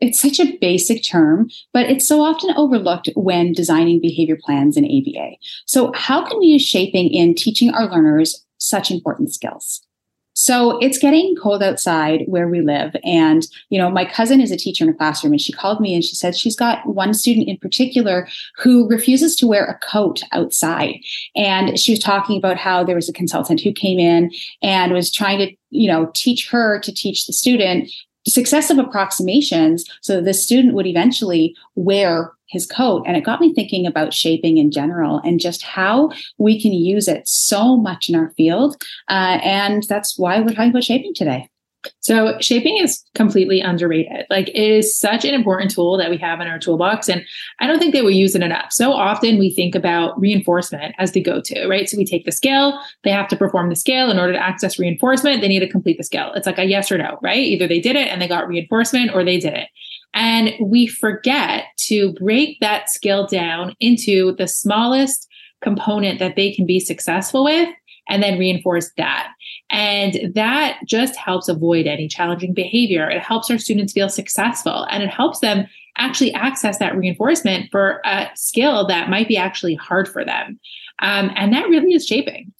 it's such a basic term, but it's so often overlooked when designing behavior plans in ABA. So, how can we use shaping in teaching our learners such important skills? So it's getting cold outside where we live. And, you know, my cousin is a teacher in a classroom and she called me and she said she's got one student in particular who refuses to wear a coat outside. And she was talking about how there was a consultant who came in and was trying to, you know, teach her to teach the student successive approximations so the student would eventually wear his coat. And it got me thinking about shaping in general and just how we can use it so much in our field. Uh, and that's why we're talking about shaping today. So shaping is completely underrated. Like it is such an important tool that we have in our toolbox. And I don't think that we use it enough. So often we think about reinforcement as the go-to, right? So we take the scale, they have to perform the scale in order to access reinforcement. They need to complete the scale. It's like a yes or no, right? Either they did it and they got reinforcement or they did it. And we forget to break that skill down into the smallest component that they can be successful with and then reinforce that. And that just helps avoid any challenging behavior. It helps our students feel successful and it helps them actually access that reinforcement for a skill that might be actually hard for them. Um, and that really is shaping.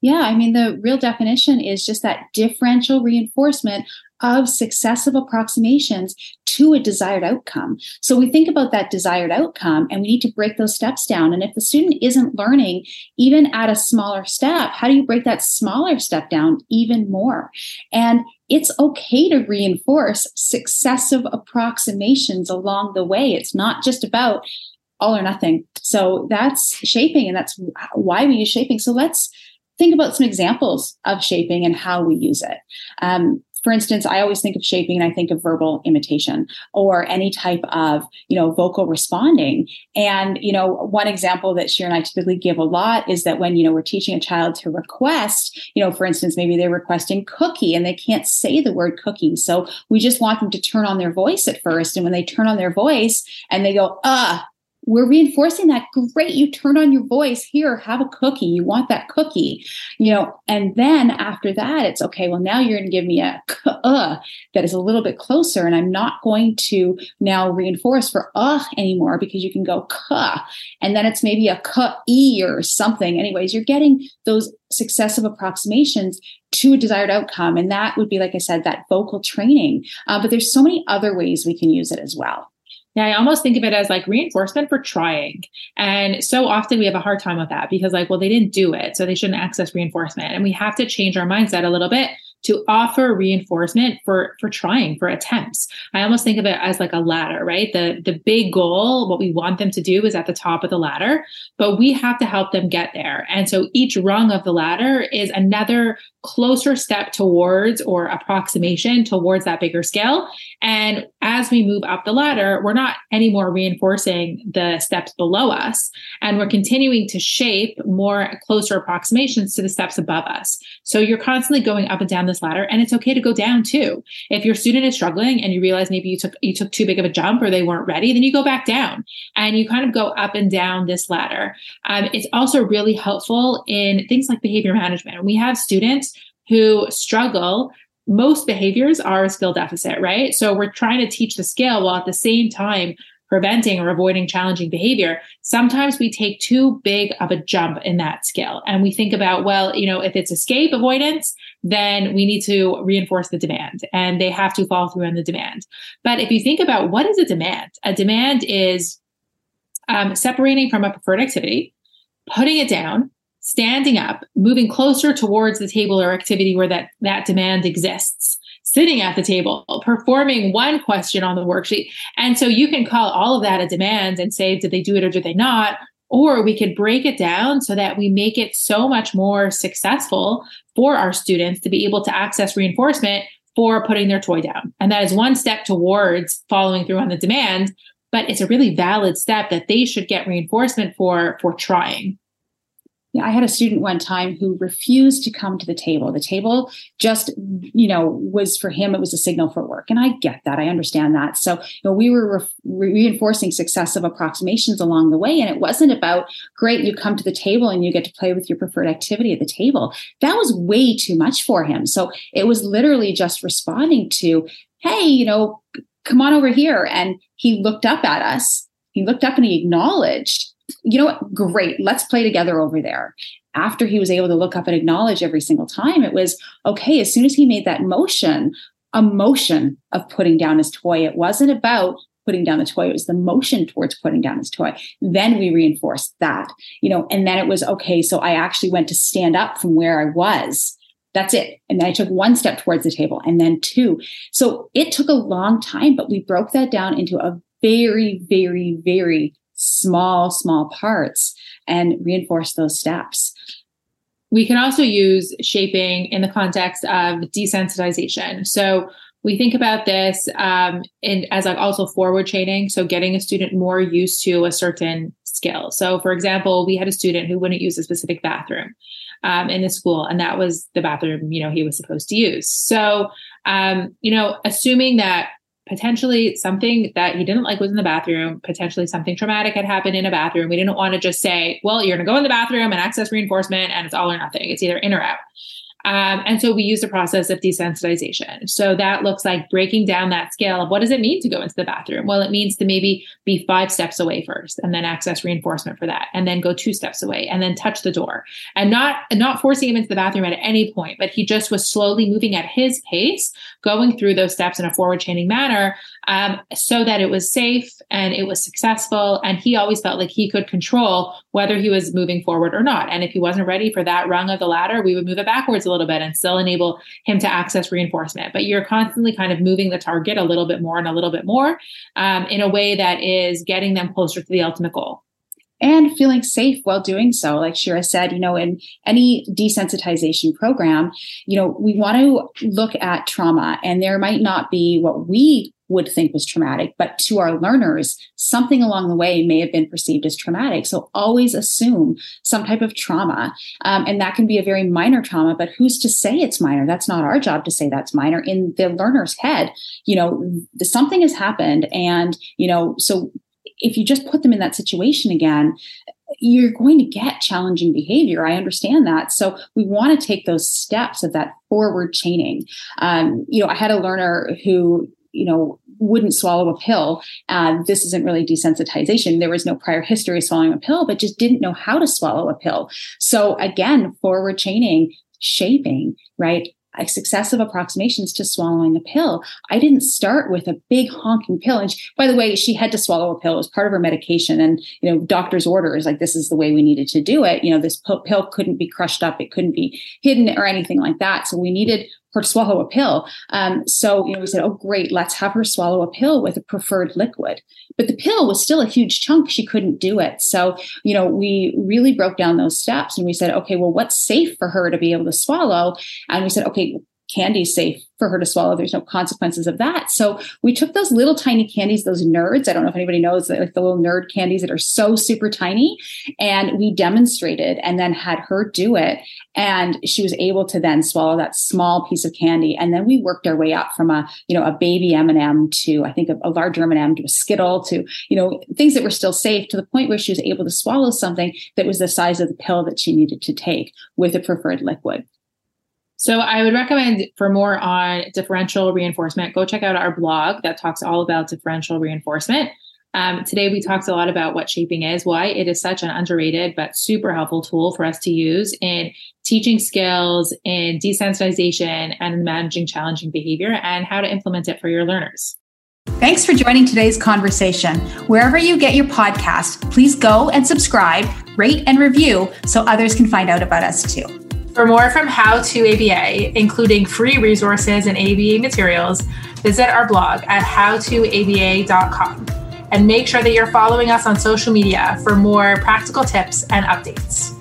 Yeah, I mean, the real definition is just that differential reinforcement of successive approximations to a desired outcome. So we think about that desired outcome and we need to break those steps down. And if the student isn't learning even at a smaller step, how do you break that smaller step down even more? And it's okay to reinforce successive approximations along the way. It's not just about all or nothing. So that's shaping and that's why we use shaping. So let's think about some examples of shaping and how we use it. Um, for instance, I always think of shaping and I think of verbal imitation or any type of, you know, vocal responding. And, you know, one example that Shira and I typically give a lot is that when, you know, we're teaching a child to request, you know, for instance, maybe they're requesting cookie and they can't say the word cookie. So we just want them to turn on their voice at first. And when they turn on their voice and they go, uh, we're reinforcing that great you turned on your voice. Here have a cookie. You want that cookie. You know and then after that it's okay well now you're going to give me a uh that is a little bit closer and i'm not going to now reinforce for uh anymore because you can go ka and then it's maybe a ka e or something. Anyways you're getting those successive approximations to a desired outcome and that would be like i said that vocal training. Uh, but there's so many other ways we can use it as well yeah, I almost think of it as like reinforcement for trying. And so often we have a hard time with that because, like, well, they didn't do it. So they shouldn't access reinforcement. And we have to change our mindset a little bit to offer reinforcement for for trying for attempts i almost think of it as like a ladder right the the big goal what we want them to do is at the top of the ladder but we have to help them get there and so each rung of the ladder is another closer step towards or approximation towards that bigger scale. And as we move up the ladder, we're not anymore reinforcing the steps below us, and we're continuing to shape more closer approximations to the steps above us. So you're constantly going up and down this ladder, and it's okay to go down too. If your student is struggling and you realize maybe you took you took too big of a jump or they weren't ready, then you go back down and you kind of go up and down this ladder. Um, it's also really helpful in things like behavior management. we have students who struggle most behaviors are a skill deficit, right? So we're trying to teach the skill while at the same time preventing or avoiding challenging behavior. Sometimes we take too big of a jump in that skill and we think about, well, you know, if it's escape avoidance, then we need to reinforce the demand and they have to follow through on the demand. But if you think about what is a demand, a demand is um, separating from a preferred activity, putting it down, standing up, moving closer towards the table or activity where that, that demand exists, sitting at the table, performing one question on the worksheet. And so you can call all of that a demand and say, did they do it or did they not? Or we could break it down so that we make it so much more successful for our students to be able to access reinforcement for putting their toy down. And that is one step towards following through on the demand, but it's a really valid step that they should get reinforcement for for trying. Yeah, I had a student one time who refused to come to the table. The table just, you know, was for him, it was a signal for work. And I get that. I understand that. So, you know, we were re- reinforcing successive approximations along the way. And it wasn't about, great, you come to the table and you get to play with your preferred activity at the table. That was way too much for him. So it was literally just responding to, hey, you know, come on over here. And he looked up at us. He looked up and he acknowledged you know what? Great. Let's play together over there. After he was able to look up and acknowledge every single time, it was okay. As soon as he made that motion, a motion of putting down his toy, it wasn't about putting down the toy. It was the motion towards putting down his toy. Then we reinforced that, you know, and then it was okay. So I actually went to stand up from where I was. That's it. And then I took one step towards the table and then two. So it took a long time, but we broke that down into a very, very, very small, small parts and reinforce those steps. We can also use shaping in the context of desensitization. So we think about this um, in, as like also forward chaining. So getting a student more used to a certain skill. So for example, we had a student who wouldn't use a specific bathroom um, in the school, and that was the bathroom you know he was supposed to use. So um, you know, assuming that potentially something that he didn't like was in the bathroom, potentially something traumatic had happened in a bathroom. We didn't want to just say, well, you're going to go in the bathroom and access reinforcement and it's all or nothing. It's either in or out. Um, and so we use the process of desensitization. So that looks like breaking down that scale of what does it mean to go into the bathroom? Well, it means to maybe be five steps away first and then access reinforcement for that and then go two steps away and then touch the door and not, not forcing him into the bathroom at any point, but he just was slowly moving at his pace, going through those steps in a forward chaining manner um, so that it was safe and it was successful. And he always felt like he could control whether he was moving forward or not. And if he wasn't ready for that rung of the ladder, we would move it backwards a little bit and still enable him to access reinforcement. But you're constantly kind of moving the target a little bit more and a little bit more um, in a way that is getting them closer to the ultimate goal and feeling safe while doing so. Like Shira said, you know, in any desensitization program, you know, we want to look at trauma and there might not be what we would think was traumatic, but to our learners, something along the way may have been perceived as traumatic. So always assume some type of trauma. Um, and that can be a very minor trauma, but who's to say it's minor? That's not our job to say that's minor. In the learner's head, you know, something has happened. And, you know, so if you just put them in that situation again, you're going to get challenging behavior. I understand that. So we want to take those steps of that forward chaining. Um, you know, I had a learner who you know wouldn't swallow a pill uh, this isn't really desensitization there was no prior history of swallowing a pill but just didn't know how to swallow a pill so again forward chaining shaping right successive approximations to swallowing a pill. I didn't start with a big honking pill. And she, by the way, she had to swallow a pill. It was part of her medication. And, you know, doctor's orders, like this is the way we needed to do it. You know, this pill couldn't be crushed up. It couldn't be hidden or anything like that. So we needed her swallow a pill. Um, so, you know, we said, oh, great, let's have her swallow a pill with a preferred liquid. But the pill was still a huge chunk. She couldn't do it. So, you know, we really broke down those steps and we said, okay, well, what's safe for her to be able to swallow? And we said, okay, candy safe for her to swallow. There's no consequences of that. So we took those little tiny candies, those nerds. I don't know if anybody knows like the little nerd candies that are so super tiny. And we demonstrated and then had her do it. And she was able to then swallow that small piece of candy. And then we worked our way up from a, you know, a baby M&M to, I think a, a larger M&M to a Skittle to, you know, things that were still safe to the point where she was able to swallow something that was the size of the pill that she needed to take with a preferred liquid. So I would recommend for more on differential reinforcement, go check out our blog that talks all about differential reinforcement. Um, today we talked a lot about what shaping is, why it is such an underrated but super helpful tool for us to use in teaching skills, in desensitization, and managing challenging behavior, and how to implement it for your learners. Thanks for joining today's conversation. Wherever you get your podcast, please go and subscribe, rate, and review so others can find out about us too. For more from How to ABA, including free resources and ABA materials, visit our blog at howtoaba.com and make sure that you're following us on social media for more practical tips and updates.